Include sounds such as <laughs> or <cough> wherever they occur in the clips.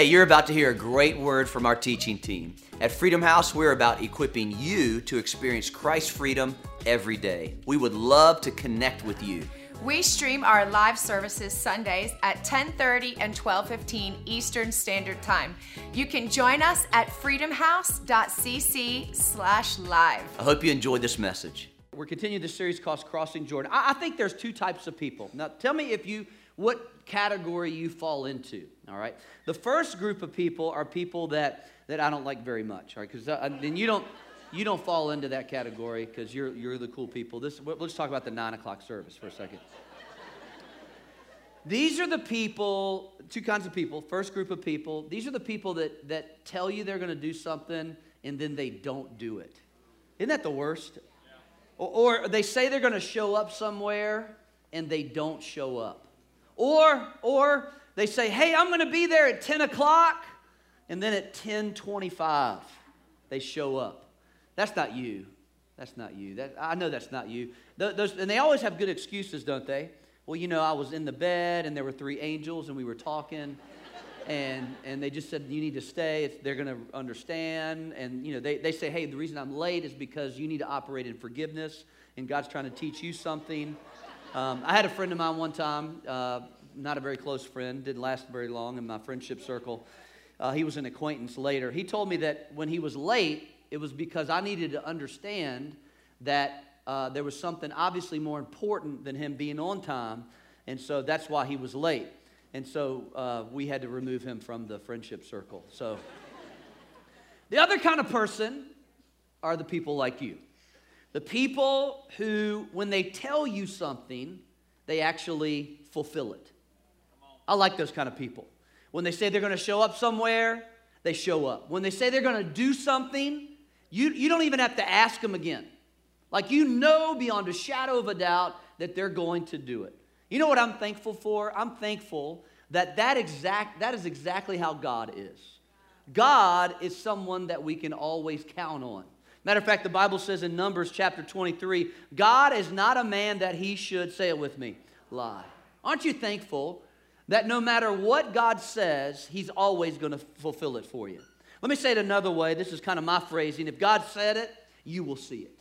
Hey, you're about to hear a great word from our teaching team. At Freedom House, we're about equipping you to experience Christ's freedom every day. We would love to connect with you. We stream our live services Sundays at 10:30 and 12:15 Eastern Standard Time. You can join us at freedomhouse.cc/live. I hope you enjoyed this message. We're continuing this series called Crossing Jordan. I, I think there's two types of people. Now, tell me if you what category you fall into. All right. The first group of people are people that that I don't like very much. All right, because uh, then you don't you don't fall into that category because you're you're the cool people. This let's talk about the nine o'clock service for a second. These are the people, two kinds of people. First group of people, these are the people that, that tell you they're going to do something and then they don't do it. Isn't that the worst? Or, or they say they're going to show up somewhere and they don't show up. Or, or they say, hey, I'm going to be there at 10 o'clock, and then at 1025, they show up. That's not you. That's not you. That, I know that's not you. Those, and they always have good excuses, don't they? Well, you know, I was in the bed and there were three angels and we were talking. <laughs> And, and they just said, You need to stay. They're going to understand. And, you know, they, they say, Hey, the reason I'm late is because you need to operate in forgiveness and God's trying to teach you something. Um, I had a friend of mine one time, uh, not a very close friend, didn't last very long in my friendship circle. Uh, he was an acquaintance later. He told me that when he was late, it was because I needed to understand that uh, there was something obviously more important than him being on time, and so that's why he was late. And so uh, we had to remove him from the friendship circle. So <laughs> the other kind of person are the people like you. The people who, when they tell you something, they actually fulfill it. I like those kind of people. When they say they're going to show up somewhere, they show up. When they say they're going to do something, you, you don't even have to ask them again. Like you know beyond a shadow of a doubt that they're going to do it. You know what I'm thankful for? I'm thankful that that, exact, that is exactly how God is. God is someone that we can always count on. Matter of fact, the Bible says in Numbers chapter 23 God is not a man that he should, say it with me, lie. Aren't you thankful that no matter what God says, he's always going to fulfill it for you? Let me say it another way. This is kind of my phrasing. If God said it, you will see it.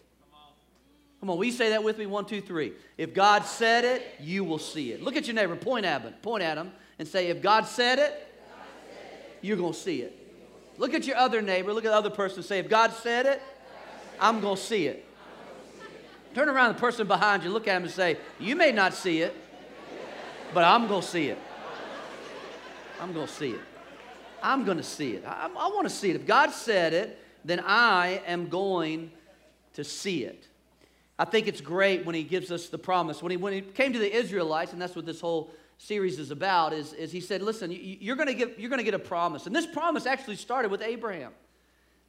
Come on, will you say that with me? One, two, three. If God said it, you will see it. Look at your neighbor, point at him, point at him, and say, if God said it, you're going to see it. Look at your other neighbor, look at the other person, say, if God said it, I'm going to see it. Turn around the person behind you, look at him and say, You may not see it, but I'm going to see it. I'm going to see it. I'm going to see it. I, I want to see it. If God said it, then I am going to see it. I think it's great when he gives us the promise. When he, when he came to the Israelites, and that's what this whole series is about, is, is he said, Listen, get you're going to get a promise. And this promise actually started with Abraham.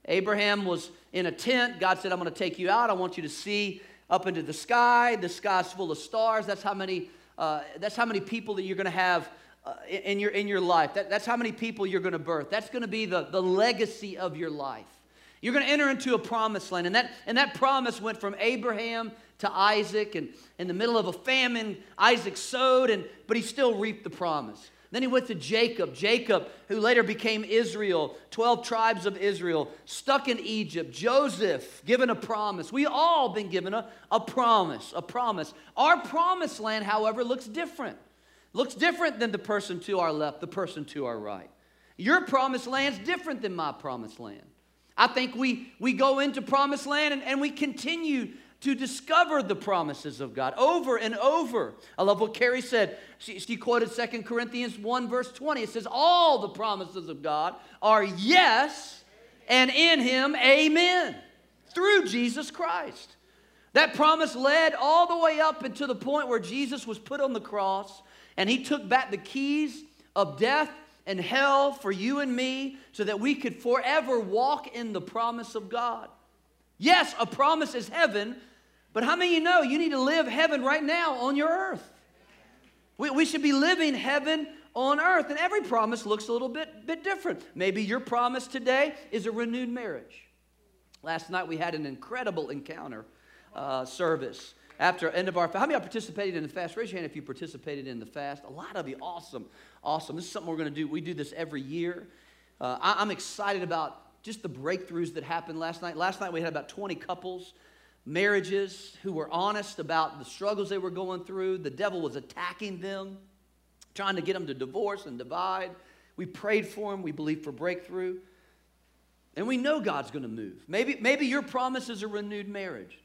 Abraham was in a tent. God said, I'm going to take you out. I want you to see up into the sky. The sky's full of stars. That's how many, uh, that's how many people that you're going to have uh, in, your, in your life. That, that's how many people you're going to birth. That's going to be the, the legacy of your life. You're going to enter into a promised land. And that, and that promise went from Abraham to Isaac. And in the middle of a famine, Isaac sowed, and, but he still reaped the promise. Then he went to Jacob. Jacob, who later became Israel, 12 tribes of Israel, stuck in Egypt. Joseph, given a promise. We all been given a, a promise, a promise. Our promised land, however, looks different. Looks different than the person to our left, the person to our right. Your promised land's different than my promised land. I think we, we go into promised land and, and we continue to discover the promises of God over and over. I love what Carrie said. She, she quoted 2 Corinthians 1, verse 20. It says, All the promises of God are yes, and in Him, amen, through Jesus Christ. That promise led all the way up into the point where Jesus was put on the cross and He took back the keys of death and hell for you and me so that we could forever walk in the promise of God. Yes, a promise is heaven, but how many of you know you need to live heaven right now on your earth? We, we should be living heaven on earth. And every promise looks a little bit, bit different. Maybe your promise today is a renewed marriage. Last night we had an incredible encounter uh, service. after end of our how many of participated in the fast? Raise your hand if you participated in the fast. A lot of you, awesome, awesome. This is something we're going to do. We do this every year. Uh, I, I'm excited about just the breakthroughs that happened last night. Last night we had about 20 couples, marriages who were honest about the struggles they were going through. The devil was attacking them, trying to get them to divorce and divide. We prayed for them. We believed for breakthrough. And we know God's going to move. Maybe, maybe your promise is a renewed marriage.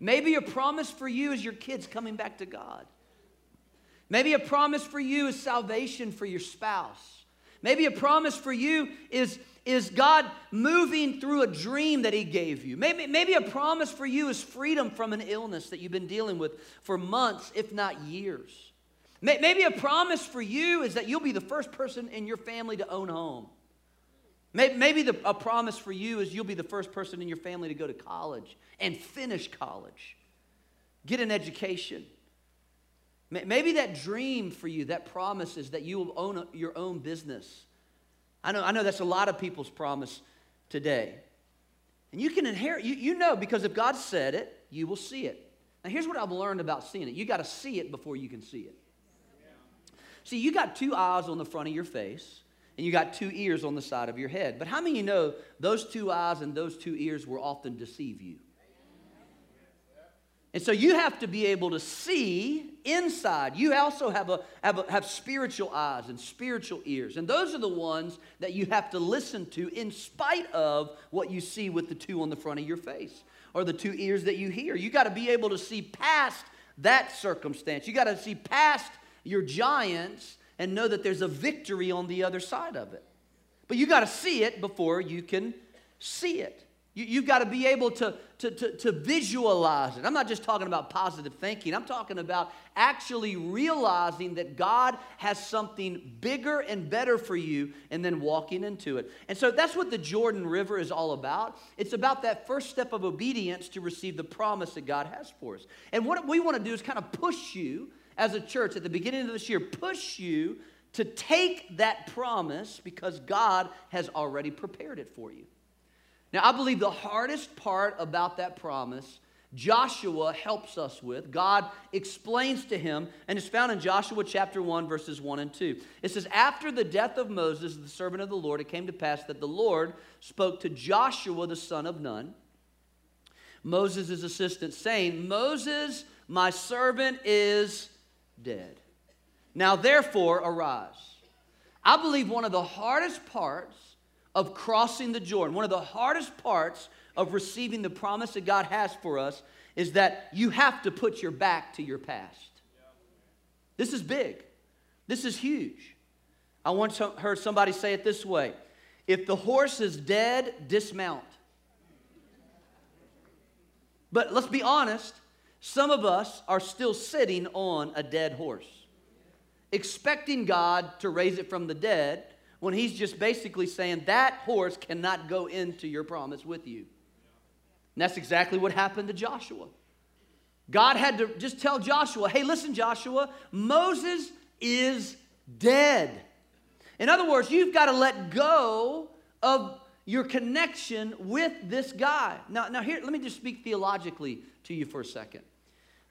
Maybe a promise for you is your kids coming back to God. Maybe a promise for you is salvation for your spouse. Maybe a promise for you is, is God moving through a dream that He gave you. Maybe, maybe a promise for you is freedom from an illness that you've been dealing with for months, if not years. Maybe a promise for you is that you'll be the first person in your family to own a home. Maybe the, a promise for you is you'll be the first person in your family to go to college and finish college, get an education. Maybe that dream for you, that promise is that you will own your own business. I know, I know that's a lot of people's promise today. And you can inherit, you, you know, because if God said it, you will see it. Now, here's what I've learned about seeing it you got to see it before you can see it. See, you got two eyes on the front of your face and you got two ears on the side of your head. But how many you know those two eyes and those two ears will often deceive you? And so you have to be able to see inside. You also have, a, have, a, have spiritual eyes and spiritual ears. And those are the ones that you have to listen to in spite of what you see with the two on the front of your face or the two ears that you hear. You got to be able to see past that circumstance. You got to see past your giants and know that there's a victory on the other side of it. But you got to see it before you can see it. You, have got to be able to, to, to, to, visualize it. I'm not just talking about positive thinking, I'm talking about actually realizing that God has something bigger and better for you and then walking into it. And so that's what the Jordan River is all about. It's about that first step of obedience to receive the promise that God has for us. And what we want to do is kind of push you as a church at the beginning of this year push you to take that promise because God has already prepared it for you. Now, I believe the hardest part about that promise, Joshua helps us with. God explains to him, and it's found in Joshua chapter 1, verses 1 and 2. It says, After the death of Moses, the servant of the Lord, it came to pass that the Lord spoke to Joshua, the son of Nun, Moses' assistant, saying, Moses, my servant, is dead. Now, therefore, arise. I believe one of the hardest parts of crossing the Jordan, one of the hardest parts of receiving the promise that God has for us, is that you have to put your back to your past. This is big. This is huge. I once heard somebody say it this way if the horse is dead, dismount. But let's be honest, some of us are still sitting on a dead horse, expecting God to raise it from the dead when He's just basically saying that horse cannot go into your promise with you. And that's exactly what happened to Joshua. God had to just tell Joshua, hey, listen, Joshua, Moses is dead. In other words, you've got to let go of your connection with this guy. Now, now here, let me just speak theologically to you for a second.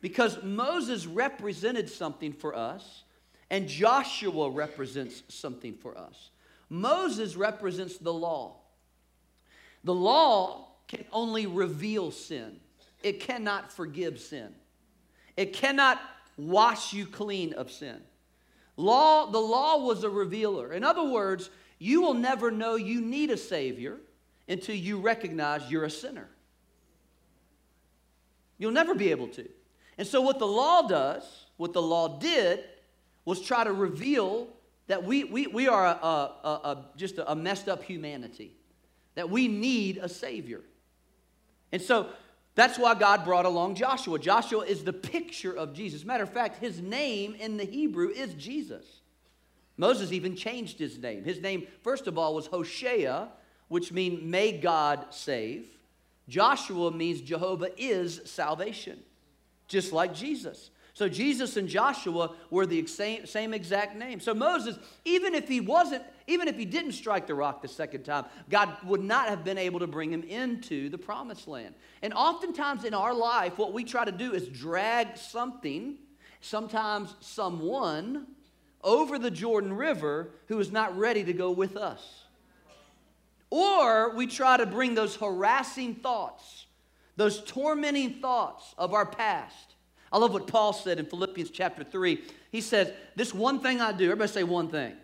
Because Moses represented something for us, and Joshua represents something for us. Moses represents the law. The law can only reveal sin, it cannot forgive sin, it cannot wash you clean of sin. Law, the law was a revealer. In other words, you will never know you need a Savior until you recognize you're a sinner. You'll never be able to. And so, what the law does, what the law did, was try to reveal that we, we, we are a, a, a, just a messed up humanity, that we need a Savior. And so, that's why God brought along Joshua. Joshua is the picture of Jesus. Matter of fact, his name in the Hebrew is Jesus. Moses even changed his name. His name, first of all, was Hoshea, which means may God save. Joshua means Jehovah is salvation just like Jesus. So Jesus and Joshua were the same, same exact name. So Moses, even if he wasn't, even if he didn't strike the rock the second time, God would not have been able to bring him into the promised land. And oftentimes in our life, what we try to do is drag something, sometimes someone, over the Jordan River who is not ready to go with us. Or we try to bring those harassing thoughts, those tormenting thoughts of our past I love what Paul said in Philippians chapter 3. He says, This one thing I do, everybody say one thing.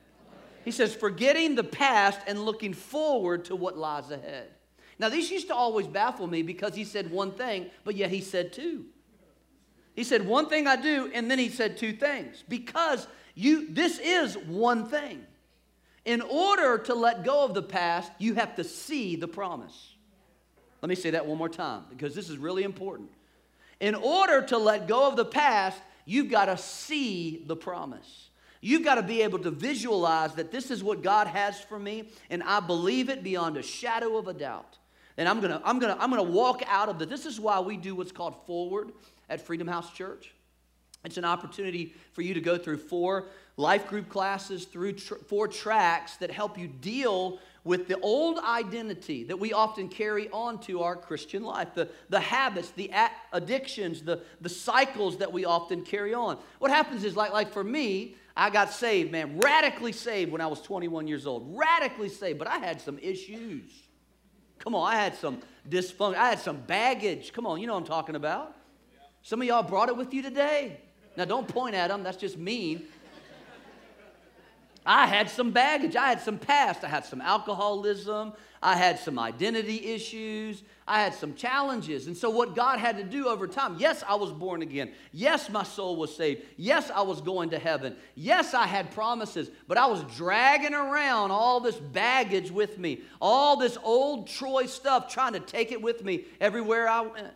He says, forgetting the past and looking forward to what lies ahead. Now, these used to always baffle me because he said one thing, but yet he said two. He said, One thing I do, and then he said two things. Because you this is one thing. In order to let go of the past, you have to see the promise. Let me say that one more time because this is really important. In order to let go of the past, you've got to see the promise. You've got to be able to visualize that this is what God has for me, and I believe it beyond a shadow of a doubt. And I'm gonna, I'm gonna, I'm gonna walk out of the. This is why we do what's called forward at Freedom House Church. It's an opportunity for you to go through four life group classes, through tr- four tracks that help you deal with the old identity that we often carry on to our Christian life, the, the habits, the addictions, the, the cycles that we often carry on. What happens is, like, like for me, I got saved, man, radically saved when I was 21 years old, radically saved, but I had some issues. Come on, I had some dysfunction, I had some baggage. Come on, you know what I'm talking about. Some of y'all brought it with you today. Now, don't point at them, that's just mean. I had some baggage. I had some past. I had some alcoholism. I had some identity issues. I had some challenges. And so, what God had to do over time yes, I was born again. Yes, my soul was saved. Yes, I was going to heaven. Yes, I had promises. But I was dragging around all this baggage with me, all this old Troy stuff, trying to take it with me everywhere I went.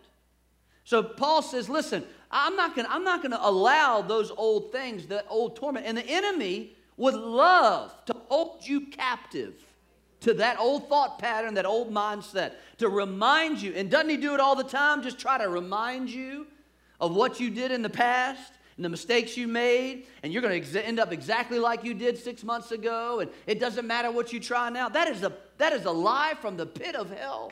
So, Paul says, listen, I'm not going to allow those old things, that old torment. And the enemy would love to hold you captive to that old thought pattern, that old mindset, to remind you. And doesn't he do it all the time? Just try to remind you of what you did in the past and the mistakes you made, and you're going to end up exactly like you did six months ago, and it doesn't matter what you try now. That is a, that is a lie from the pit of hell.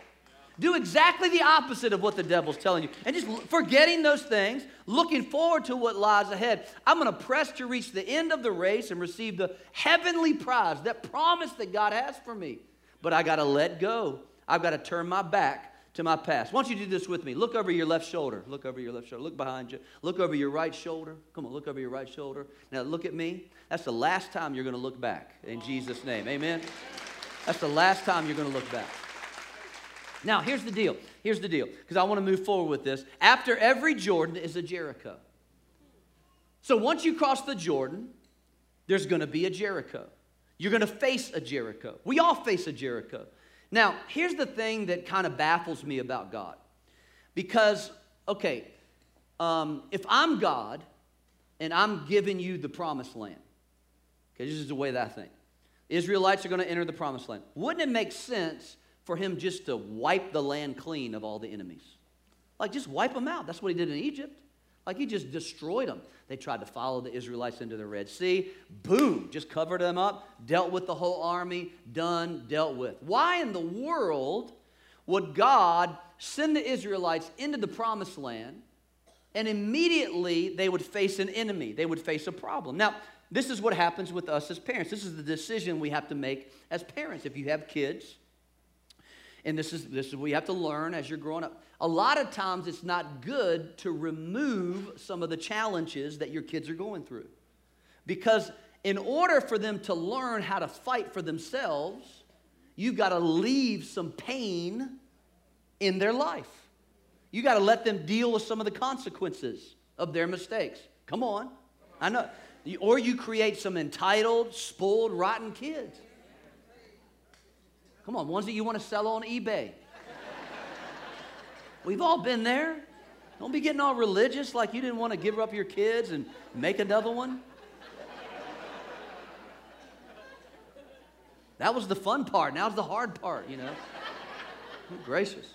Do exactly the opposite of what the devil's telling you. And just forgetting those things, looking forward to what lies ahead. I'm going to press to reach the end of the race and receive the heavenly prize, that promise that God has for me. But I got to let go. I've got to turn my back to my past. Why don't you do this with me? Look over your left shoulder. Look over your left shoulder. Look behind you. Look over your right shoulder. Come on, look over your right shoulder. Now look at me. That's the last time you're going to look back in Jesus' name. Amen. That's the last time you're going to look back. Now, here's the deal. Here's the deal, because I want to move forward with this. After every Jordan is a Jericho. So once you cross the Jordan, there's going to be a Jericho. You're going to face a Jericho. We all face a Jericho. Now, here's the thing that kind of baffles me about God. Because, okay, um, if I'm God and I'm giving you the promised land, okay, this is the way that I think. Israelites are going to enter the promised land. Wouldn't it make sense for him just to wipe the land clean of all the enemies. Like, just wipe them out. That's what he did in Egypt. Like, he just destroyed them. They tried to follow the Israelites into the Red Sea. Boom, just covered them up, dealt with the whole army, done, dealt with. Why in the world would God send the Israelites into the promised land and immediately they would face an enemy? They would face a problem. Now, this is what happens with us as parents. This is the decision we have to make as parents. If you have kids, and this is this is what you have to learn as you're growing up. A lot of times it's not good to remove some of the challenges that your kids are going through. Because in order for them to learn how to fight for themselves, you've got to leave some pain in their life. You got to let them deal with some of the consequences of their mistakes. Come on. I know. Or you create some entitled, spoiled, rotten kids. Come on, ones that you want to sell on eBay. We've all been there. Don't be getting all religious like you didn't want to give up your kids and make another one. That was the fun part. Now's the hard part, you know. Gracious.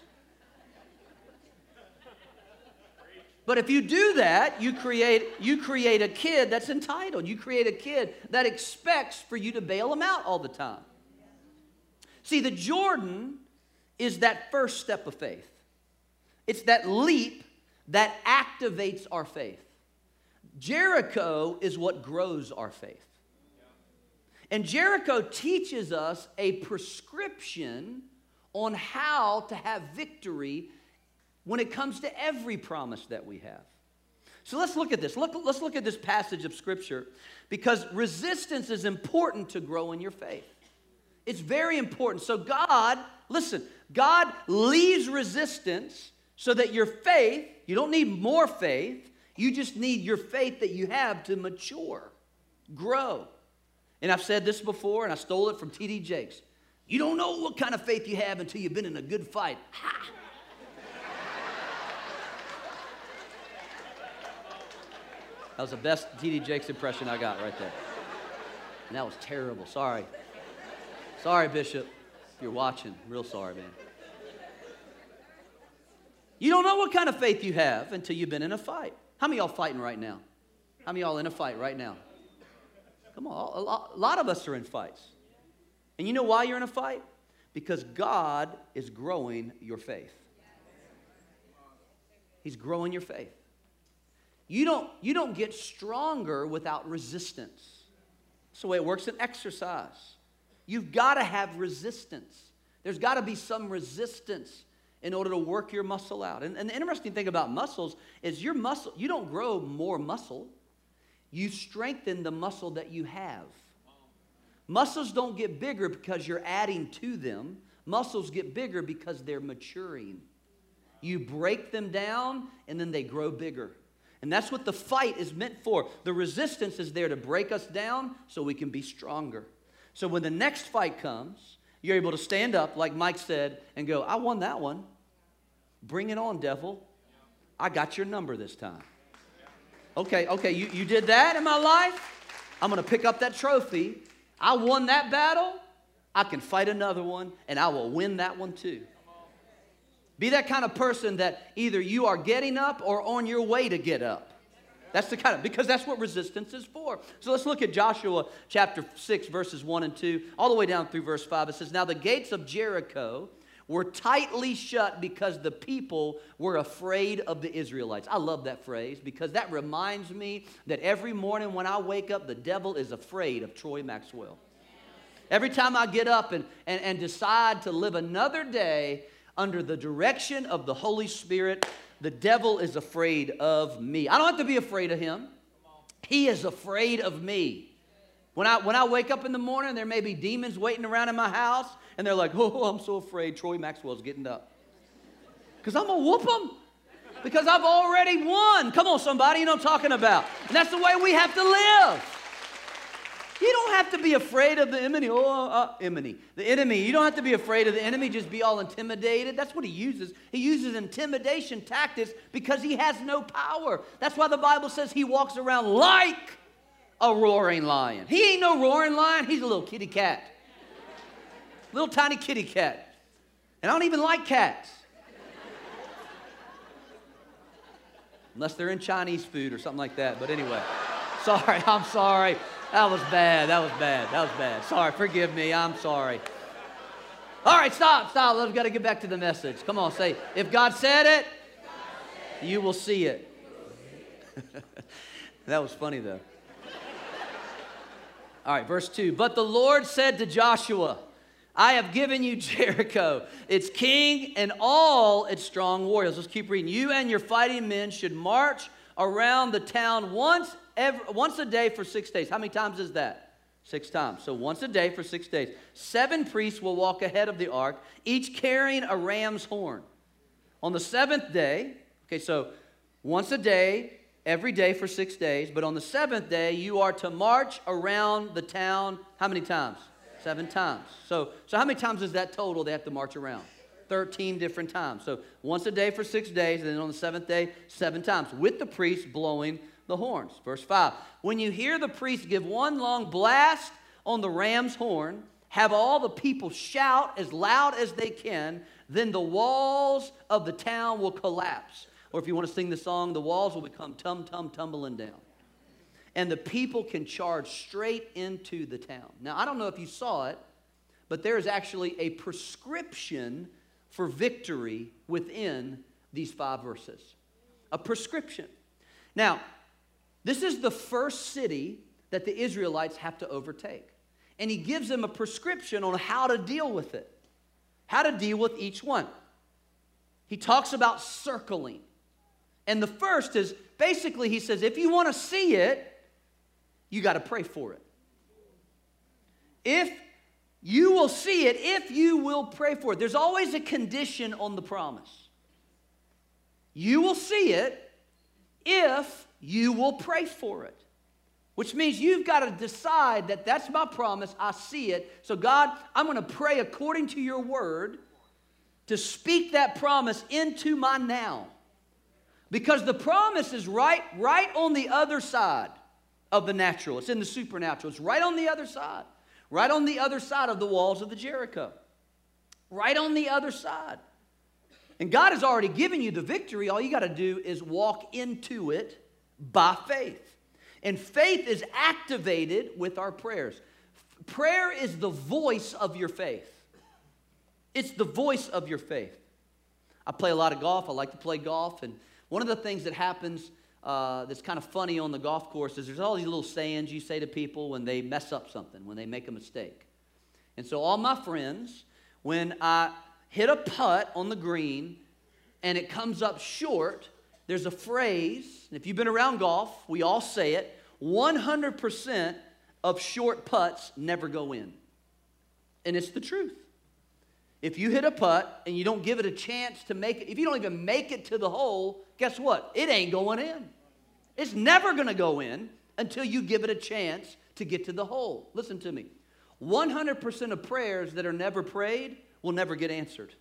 But if you do that, you create, you create a kid that's entitled. You create a kid that expects for you to bail them out all the time. See, the Jordan is that first step of faith. It's that leap that activates our faith. Jericho is what grows our faith. And Jericho teaches us a prescription on how to have victory when it comes to every promise that we have. So let's look at this. Look, let's look at this passage of Scripture because resistance is important to grow in your faith. It's very important. So, God, listen, God leaves resistance so that your faith, you don't need more faith, you just need your faith that you have to mature, grow. And I've said this before, and I stole it from T.D. Jakes. You don't know what kind of faith you have until you've been in a good fight. Ha! <laughs> That was the best T.D. Jakes impression I got right there. And that was terrible. Sorry. Sorry, Bishop, if you're watching. Real sorry, man. You don't know what kind of faith you have until you've been in a fight. How many y'all fighting right now? How many y'all in a fight right now? Come on, a lot, a lot of us are in fights. And you know why you're in a fight? Because God is growing your faith. He's growing your faith. You don't, you don't get stronger without resistance. That's the way it works in exercise. You've got to have resistance. There's got to be some resistance in order to work your muscle out. And, and, the interesting thing about muscles is your muscle, you don't grow more muscle, you strengthen the muscle that you have. Muscles don't get bigger because you're adding to them, muscles get bigger because they're maturing. You break them down and then they grow bigger. And that's what the fight is meant for. The resistance is there to break us down so we can be stronger. So when the next fight comes, you're able to stand up, like Mike said, and go, I won that one. Bring it on, devil. I got your number this time. Okay, okay, you, you did that in my life. I'm going to pick up that trophy. I won that battle. I can fight another one, and I will win that one too. Be that kind of person that either you are getting up or on your way to get up. That's the kind of, because that's what resistance is for. So let's look at Joshua chapter 6, verses 1 and 2, all the way down through verse 5. It says, Now the gates of Jericho were tightly shut because the people were afraid of the Israelites. I love that phrase because that reminds me that every morning when I wake up, the devil is afraid of Troy Maxwell. Every time I get up and, and, and decide to live another day under the direction of the Holy Spirit, the devil is afraid of me. I don't have to be afraid of him. He is afraid of me. When I, when I wake up in the morning, there may be demons waiting around in my house, and they're like, <laughs> oh, I'm so afraid Troy Maxwell's getting up. Because I'm going to whoop them. Because I've already won. Come on, somebody, you know what I'm talking about. And that's the way we have to live. You don't have to be afraid of the enemy. Oh, uh, enemy. The enemy. You don't have to be afraid of the enemy. Just be all intimidated. That's what he uses. He uses intimidation tactics because he has no power. That's why the Bible says he walks around like a roaring lion. He ain't no roaring lion. He's a little kitty cat. Little tiny kitty cat. And I don't even like cats. Unless they're in Chinese food or something like that. But anyway, sorry, <laughs> I'm sorry. That was bad. That was bad. That was bad. Sorry. Forgive me. I'm sorry. All right, stop, stop. Let's got to get back to the message. Come on, say, if God said it, you will see it. <laughs> that was funny, though. All right, verse 2. But the Lord said to Joshua, I have given you <laughs> Jericho, its king, and all its strong warriors. Let's keep reading. You and your fighting men should march around the town once every, once a day for six days. How many times is that? Six times. So once a day for six days. Seven priests will walk ahead of the ark, each carrying a ram's horn. On the seventh day, okay, so once a day, every day for six days, but on the seventh day, you are to march around the town how many times? Seven times. So, so how many times is that total they have to march around? 13 different times. So once a day for six days, and then on the seventh day, seven times, with the priest blowing the horns. Verse 5 When you hear the priest give one long blast on the ram's horn, have all the people shout as loud as they can, then the walls of the town will collapse. or if you want to sing the song, the walls will become tum tum tumbling down. And the people can charge straight into the town. Now, I don't know if you saw it, but there is actually a prescription for victory within these five verses. A prescription. Now, this is the first city that the Israelites have to overtake. And he gives them a prescription on how to deal with it, how to deal with each one. He talks about circling. And the first is basically, he says, if you want to see it, you got to pray for it. If you will see it, if you will pray for it, there's always a condition on the promise. You will see it if you will pray for it. Which means you've got to decide that that's my promise. I see it. So, God, I'm going to pray according to your word to speak that promise into my now. Because the promise is right, right on the other side of the natural. It's in the supernatural. It's right on the other side. Right on the other side of the walls of the Jericho. Right on the other side. And God has already given you the victory. All you got to do is walk into it by faith. And faith is activated with our prayers. Prayer is the voice of your faith. It's the voice of your faith. I play a lot of golf. I like to play golf. And one of the things that happens uh, that's kind of funny on the golf course is there's all these little sayings you say to people when they mess up something, when they make a mistake. And so, all my friends, when I hit a putt on the green and it comes up short, there's a phrase, and if you've been around golf, we all say it 100% of short putts never go in. And it's the truth. If you hit a putt and you don't give it a chance to make it, if you don't even make it to the hole, guess what? It ain't going in. It's never going to go in until you give it a chance to get to the hole. Listen to me 100% of prayers that are never prayed will never get answered.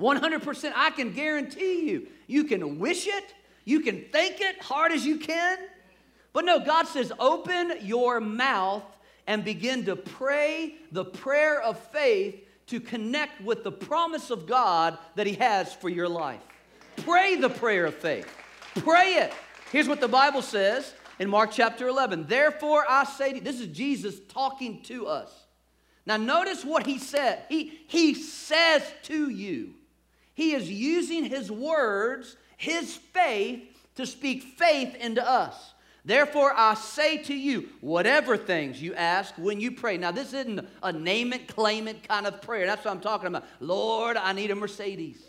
100%, I can guarantee you. You can wish it, you can think it hard as you can. But no, God says, open your mouth and begin to pray the prayer of faith to connect with the promise of God that He has for your life. Pray the prayer of faith. Pray it. Here's what the Bible says in Mark chapter 11. Therefore, I say to you, this is Jesus talking to us. Now, notice what he said. He, he says to you. He is using his words, his faith, to speak faith into us. Therefore, I say to you, whatever things you ask when you pray. Now, this isn't a name it, claim it kind of prayer. That's what I'm talking about. Lord, I need a Mercedes.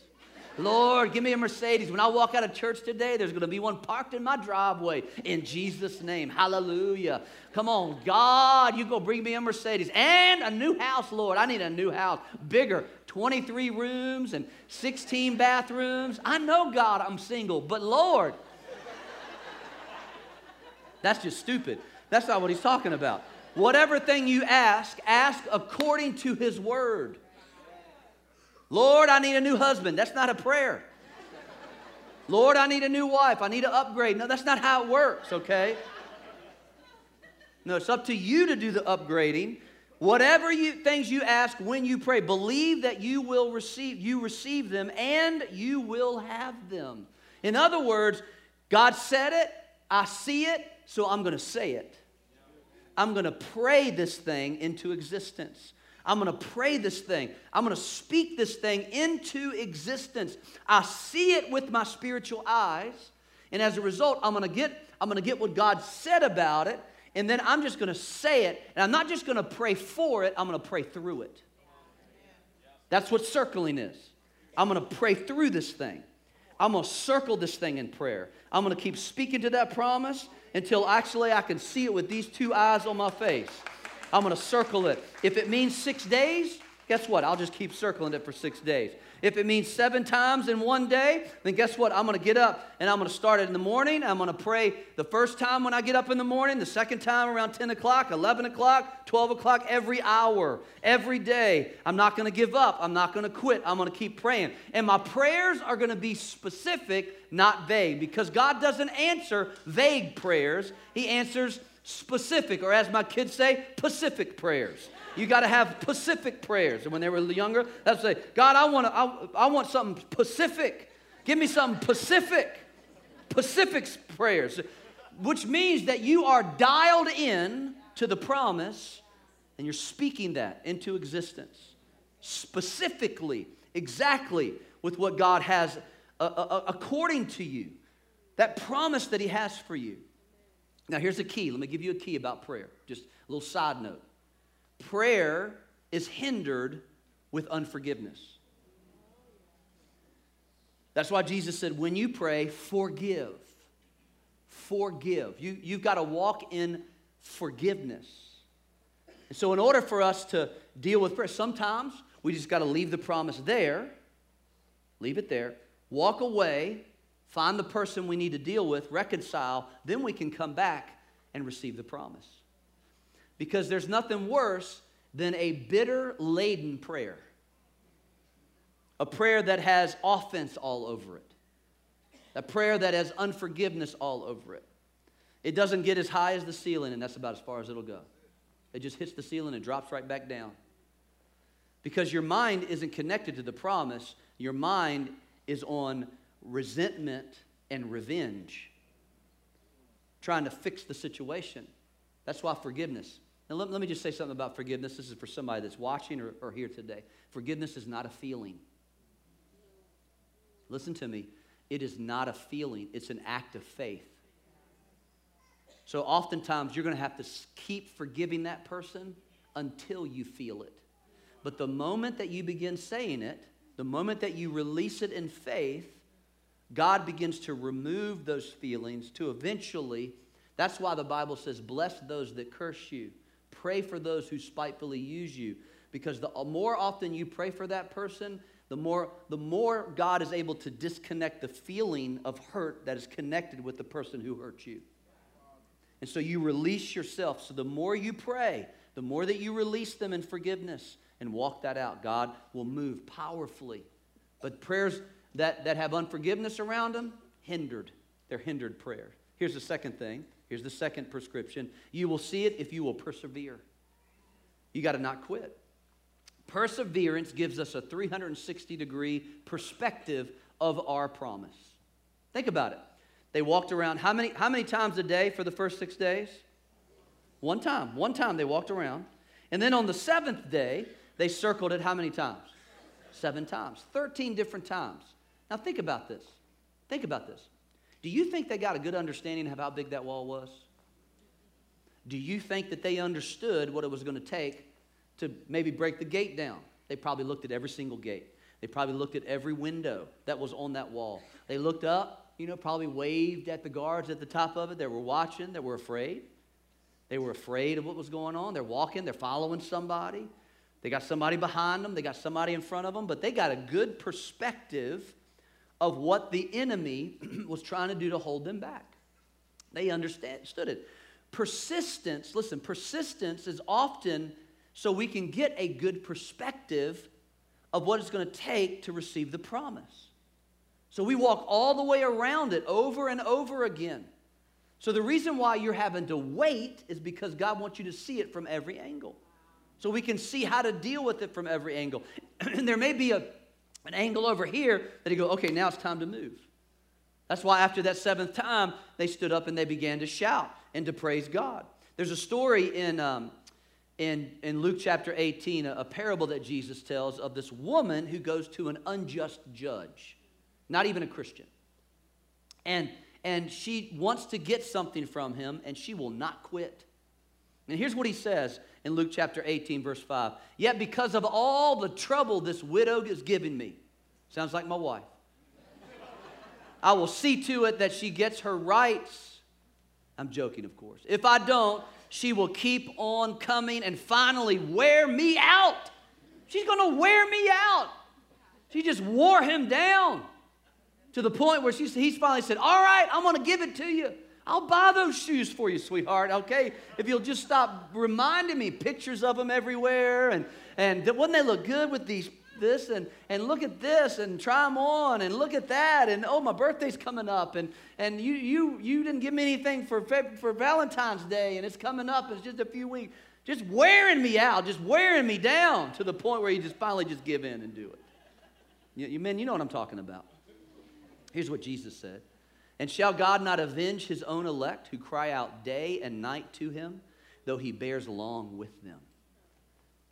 Lord, give me a Mercedes. When I walk out of church today, there's going to be one parked in my driveway in Jesus' name. Hallelujah. Come on, God, you go bring me a Mercedes and a new house, Lord. I need a new house, bigger, 23 rooms and 16 bathrooms. I know, God, I'm single, but Lord, that's just stupid. That's not what he's talking about. Whatever thing you ask, ask according to his word. Lord, I need a new husband. That's not a prayer. Lord, I need a new wife. I need to upgrade. No, that's not how it works, okay? No, it's up to you to do the upgrading. Whatever you, things you ask when you pray, believe that you will receive, you receive them and you will have them. In other words, God said it, I see it, so I'm going to say it. I'm going to pray this thing into existence. I'm going to pray this thing. I'm going to speak this thing into existence. I see it with my spiritual eyes, and as a result, I'm going to get I'm going to get what God said about it, and then I'm just going to say it, and I'm not just going to pray for it, I'm going to pray through it. That's what circling is. I'm going to pray through this thing. I'm going to circle this thing in prayer. I'm going to keep speaking to that promise until actually I can see it with these two eyes on my face. I'm going to circle it. If it means six days, guess what? I'll just keep circling it for six days. If it means seven times in one day, then guess what? I'm going to get up and I'm going to start it in the morning. I'm going to pray the first time when I get up in the morning, the second time around 10 o'clock, 11 o'clock, 12 o'clock, every hour, every day. I'm not going to give up. I'm not going to quit. I'm going to keep praying. And my prayers are going to be specific, not vague, because God doesn't answer vague prayers, He answers specific, or as my kids say, Pacific prayers. You got to have Pacific prayers. And when they were younger, that's say, God, I want, I, I want something Pacific. Give me some Pacific, Pacific prayers, which means that you are dialed in to the promise and you're speaking that into existence specifically, exactly with what God has uh, uh, uh, according to you, that promise that He has for you. Now, here's the key. Let me give you a key about prayer. Just a little side note. Prayer is hindered with unforgiveness. That's why Jesus said, when you pray, forgive. Forgive. You, you've got to walk in forgiveness. And so, in order for us to deal with prayer, sometimes we just got to leave the promise there, leave it there, walk away, find the person we need to deal with, reconcile, then we can come back and receive the promise. Because there's nothing worse than a bitter laden prayer, a prayer that has offense all over it, a prayer that has unforgiveness all over it. It doesn't get as high as the ceiling, and that's about as far as it'll go. It just hits the ceiling and drops right back down. Because your mind isn't connected to the promise, your mind is on resentment and revenge, trying to fix the situation. That's why forgiveness. Now, let, let me just say something about forgiveness. This is for somebody that's watching or, or here today. Forgiveness is not a feeling. Listen to me. It is not a feeling, it's an act of faith. So, oftentimes, you're going to have to keep forgiving that person until you feel it. But the moment that you begin saying it, the moment that you release it in faith, God begins to remove those feelings to eventually, that's why the Bible says, Bless those that curse you, pray for those who spitefully use you. Because the more often you pray for that person, the more, the more God is able to disconnect the feeling of hurt that is connected with the person who hurt you. And so you release yourself. So the more you pray, the more that you release them in forgiveness, and walk that out, God will move powerfully. But prayers that, that have unforgiveness around them, hindered. They're hindered prayers. Here's the second thing. Here's the second prescription. You will see it if you will persevere. You got to not quit. Perseverance gives us a 360 degree perspective of our promise. Think about it. They walked around how many, how many times a day for the first six days? One time. One time they walked around. And then on the seventh day, they circled it how many times? Seven times. 13 different times. Now think about this. Think about this. Do you think they got a good understanding of how big that wall was? Do you think that they understood what it was going to take to maybe break the gate down? They probably looked at every single gate. They probably looked at every window that was on that wall. They looked up, you know, probably waved at the guards at the top of it. They were watching, they were afraid. They were afraid of what was going on. They're walking, they're following somebody. They got somebody behind them, they got somebody in front of them, but they got a good perspective of what the enemy <clears throat> was trying to do to hold them back. They understood it. Persistence, listen, persistence is often so we can get a good perspective of what it's going to take to receive the promise. So we walk all the way around it over and over again. So the reason why you're having to wait is because God wants you to see it from every angle so we can see how to deal with it from every angle. <clears throat> and there may be a, an angle over here that he go, okay, now it's time to move. That's why after that seventh time, they stood up and they began to shout and to praise God. There's a story in, um, in, in Luke chapter 18, a, a parable that Jesus tells of this woman who goes to an unjust judge, not even a Christian. And, and she wants to get something from him, and she will not quit. And here's what he says in Luke chapter 18, verse 5. Yet because of all the trouble this widow is giving me, sounds like my wife, I will see to it that she gets her rights. I'm joking, of course. If I don't, she will keep on coming and finally wear me out. She's going to wear me out. She just wore him down to the point where she, he's finally said, All right, I'm going to give it to you. I'll buy those shoes for you, sweetheart, okay? If you'll just stop reminding me pictures of them everywhere and, and wouldn't they look good with these this and, and look at this and try them on and look at that and oh my birthday's coming up and, and you, you, you didn't give me anything for, for Valentine's Day and it's coming up it's just a few weeks. Just wearing me out just wearing me down to the point where you just finally just give in and do it. You, you men you know what I'm talking about. Here's what Jesus said And shall God not avenge his own elect who cry out day and night to him, though he bears along with them?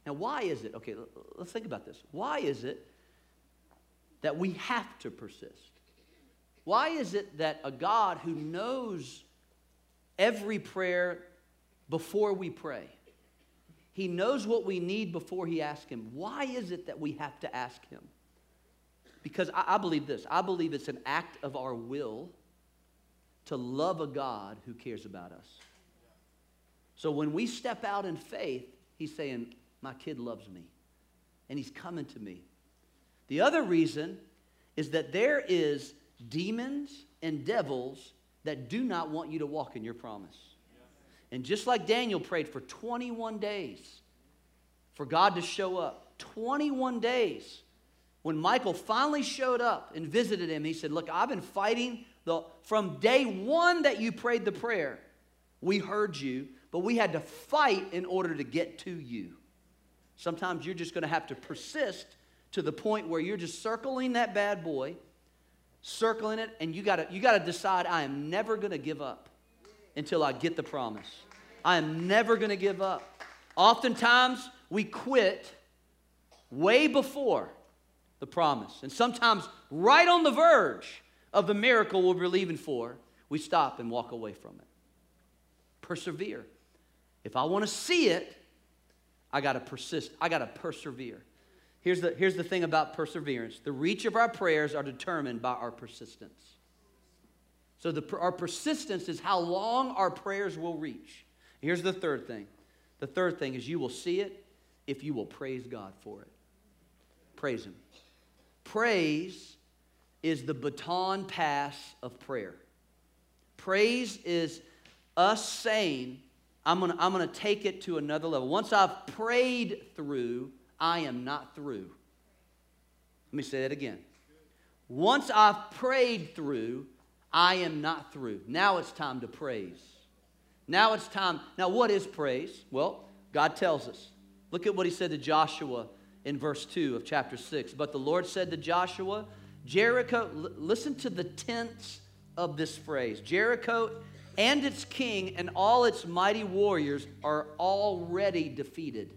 Now, why is it? Okay, let's think about this. Why is it that we have to persist? Why is it that a God who knows every prayer before we pray, he knows what we need before he asks him, why is it that we have to ask him? Because I, I believe this I believe it's an act of our will to love a God who cares about us. So when we step out in faith, he's saying, My kid loves me, and he's coming to me. The other reason is that there is demons and devils that do not want you to walk in your promise. And just like Daniel prayed for 21 days for God to show up, 21 days. When Michael finally showed up and visited him, he said, Look, I've been fighting the, from day one that you prayed the prayer. We heard you, but we had to fight in order to get to you. Sometimes you're just going to have to persist to the point where you're just circling that bad boy circling it, and you gotta, you gotta decide I am never gonna give up until I get the promise. I am never gonna give up. Oftentimes, we quit way before the promise. And sometimes, right on the verge of the miracle we're believing for, we stop and walk away from it. Persevere. If I wanna see it, I gotta persist, I gotta persevere. Here's the, here's the thing about perseverance the reach of our prayers are determined by our persistence. So, the, our persistence is how long our prayers will reach. Here's the third thing the third thing is you will see it if you will praise God for it. Praise Him. Praise is the baton pass of prayer. Praise is us saying, I'm gonna, I'm gonna take it to another level. Once I've prayed through, I am not through. Let me say that again. Once I've prayed through, I am not through. Now it's time to praise. Now it's time. Now, what is praise? Well, God tells us. Look at what he said to Joshua in verse 2 of chapter 6. But the Lord said to Joshua, Jericho, l- listen to the tense of this phrase Jericho and its king and all its mighty warriors are already defeated.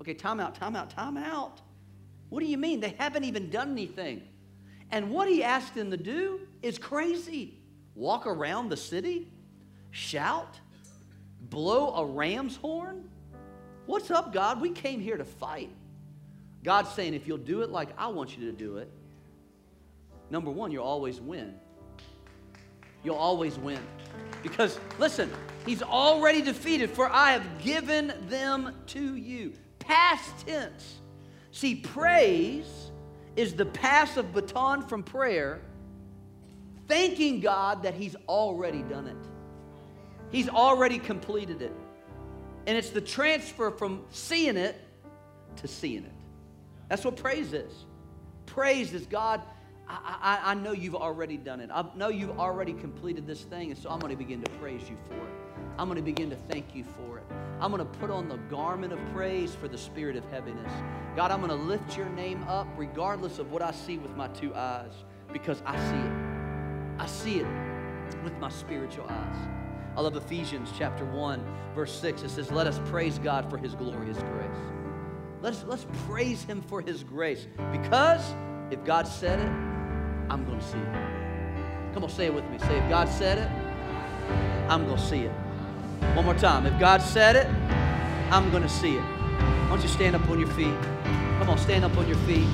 Okay, time out, time out, time out. What do you mean? They haven't even done anything. And what he asked them to do is crazy walk around the city, shout, blow a ram's horn. What's up, God? We came here to fight. God's saying, if you'll do it like I want you to do it, number one, you'll always win. You'll always win. Because, listen, he's already defeated, for I have given them to you past tense. See, praise is the pass of baton from prayer, thanking God that He's already done it. He's already completed it. And it's the transfer from seeing it to seeing it. That's what praise is. Praise is God, I, I, I know you've already done it. I know you've already completed this thing, and so I'm going to begin to praise you for it. I'm going to begin to thank you for it. I'm going to put on the garment of praise for the spirit of heaviness. God, I'm going to lift your name up regardless of what I see with my two eyes because I see it. I see it with my spiritual eyes. I love Ephesians chapter 1, verse 6. It says, Let us praise God for his glorious grace. Let's, let's praise him for his grace because if God said it, I'm going to see it. Come on, say it with me. Say, if God said it, I'm going to see it. One more time. If God said it, I'm going to see it. Why don't you stand up on your feet? Come on, stand up on your feet.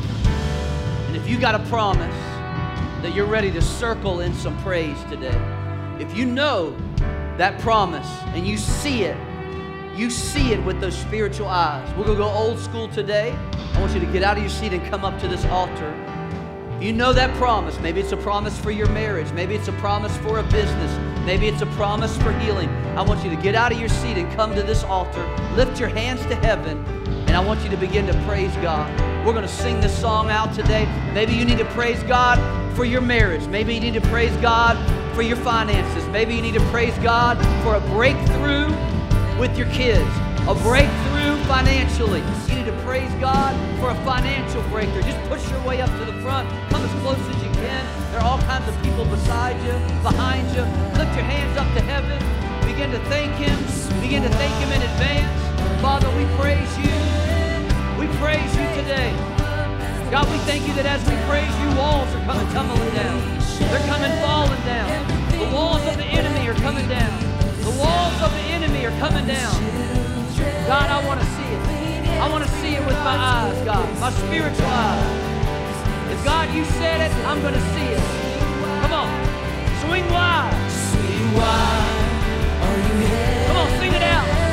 And if you got a promise that you're ready to circle in some praise today, if you know that promise and you see it, you see it with those spiritual eyes. We're going to go old school today. I want you to get out of your seat and come up to this altar. You know that promise. Maybe it's a promise for your marriage. Maybe it's a promise for a business. Maybe it's a promise for healing. I want you to get out of your seat and come to this altar. Lift your hands to heaven, and I want you to begin to praise God. We're going to sing this song out today. Maybe you need to praise God for your marriage. Maybe you need to praise God for your finances. Maybe you need to praise God for a breakthrough with your kids, a breakthrough financially. You need to praise God for a financial breaker. Just push your way up to the front. Come as close as you can. There are all kinds of people beside you, behind you. Lift your hands up to heaven. Begin to thank Him. Begin to thank Him in advance. Father, we praise you. We praise you today. God, we thank you that as we praise you, walls are coming tumbling down. They're coming falling down. The walls of the enemy are coming down. The walls of the enemy are coming down. God, I want to see it. I want to see it with my eyes, God, my spiritual eyes. If God, you said it, I'm going to see it. Come on. Swing wide. Swing wide. Come on, sing it out.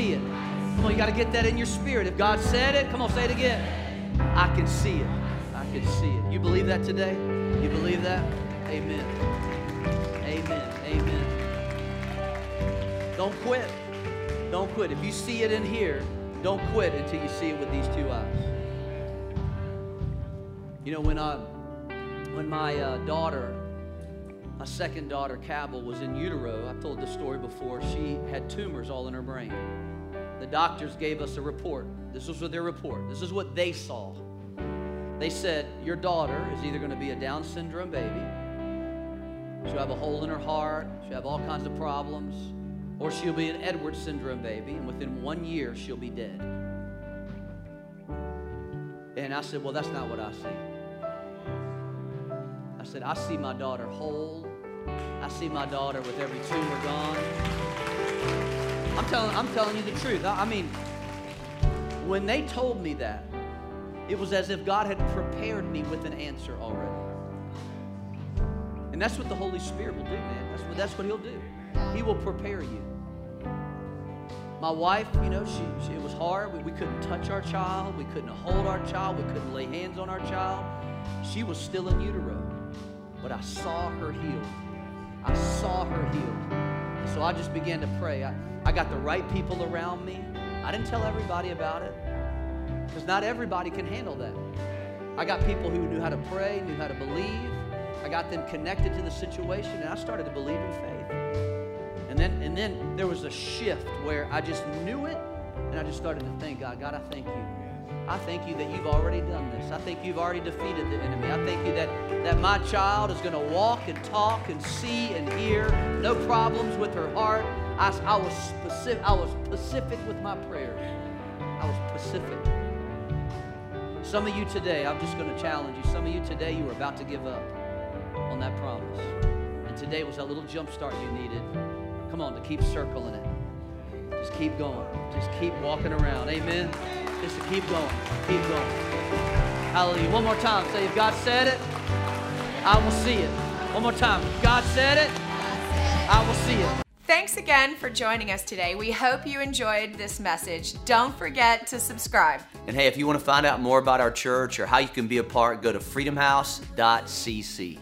See it. Come on, you got to get that in your spirit. If God said it, come on, say it again. I can see it. I can see it. You believe that today? You believe that? Amen. Amen. Amen. Don't quit. Don't quit. If you see it in here, don't quit until you see it with these two eyes. You know, when I, when my uh, daughter, my second daughter, Cabell, was in utero, I've told this story before, she had tumors all in her brain. The doctors gave us a report. This was their report. This is what they saw. They said, Your daughter is either going to be a Down syndrome baby, she'll have a hole in her heart, she'll have all kinds of problems, or she'll be an Edwards syndrome baby, and within one year, she'll be dead. And I said, Well, that's not what I see. I said, I see my daughter whole. I see my daughter with every tumor gone. I'm telling, I'm telling you the truth. I, I mean, when they told me that, it was as if God had prepared me with an answer already. And that's what the Holy Spirit will do, man. That's what, that's what He'll do. He will prepare you. My wife, you know, she, she it was hard. We, we couldn't touch our child. We couldn't hold our child. We couldn't lay hands on our child. She was still in utero. But I saw her healed. I saw her healed. So I just began to pray. I, I got the right people around me. I didn't tell everybody about it because not everybody can handle that. I got people who knew how to pray, knew how to believe. I got them connected to the situation, and I started to believe in faith. And then, and then there was a shift where I just knew it, and I just started to think, God, God, I thank you. I thank you that you've already done this. I think you've already defeated the enemy. I thank you that, that my child is going to walk and talk and see and hear. No problems with her heart. I, I, was specific, I was specific with my prayers. I was specific. Some of you today, I'm just going to challenge you. Some of you today, you were about to give up on that promise. And today was that little jump start you needed. Come on, to keep circling it. Just keep going. Just keep walking around. Amen. Just to keep going. Keep going. Hallelujah. One more time. Say, if God said it, I will see it. One more time. If God said it, I will see it. Thanks again for joining us today. We hope you enjoyed this message. Don't forget to subscribe. And hey, if you want to find out more about our church or how you can be a part, go to freedomhouse.cc.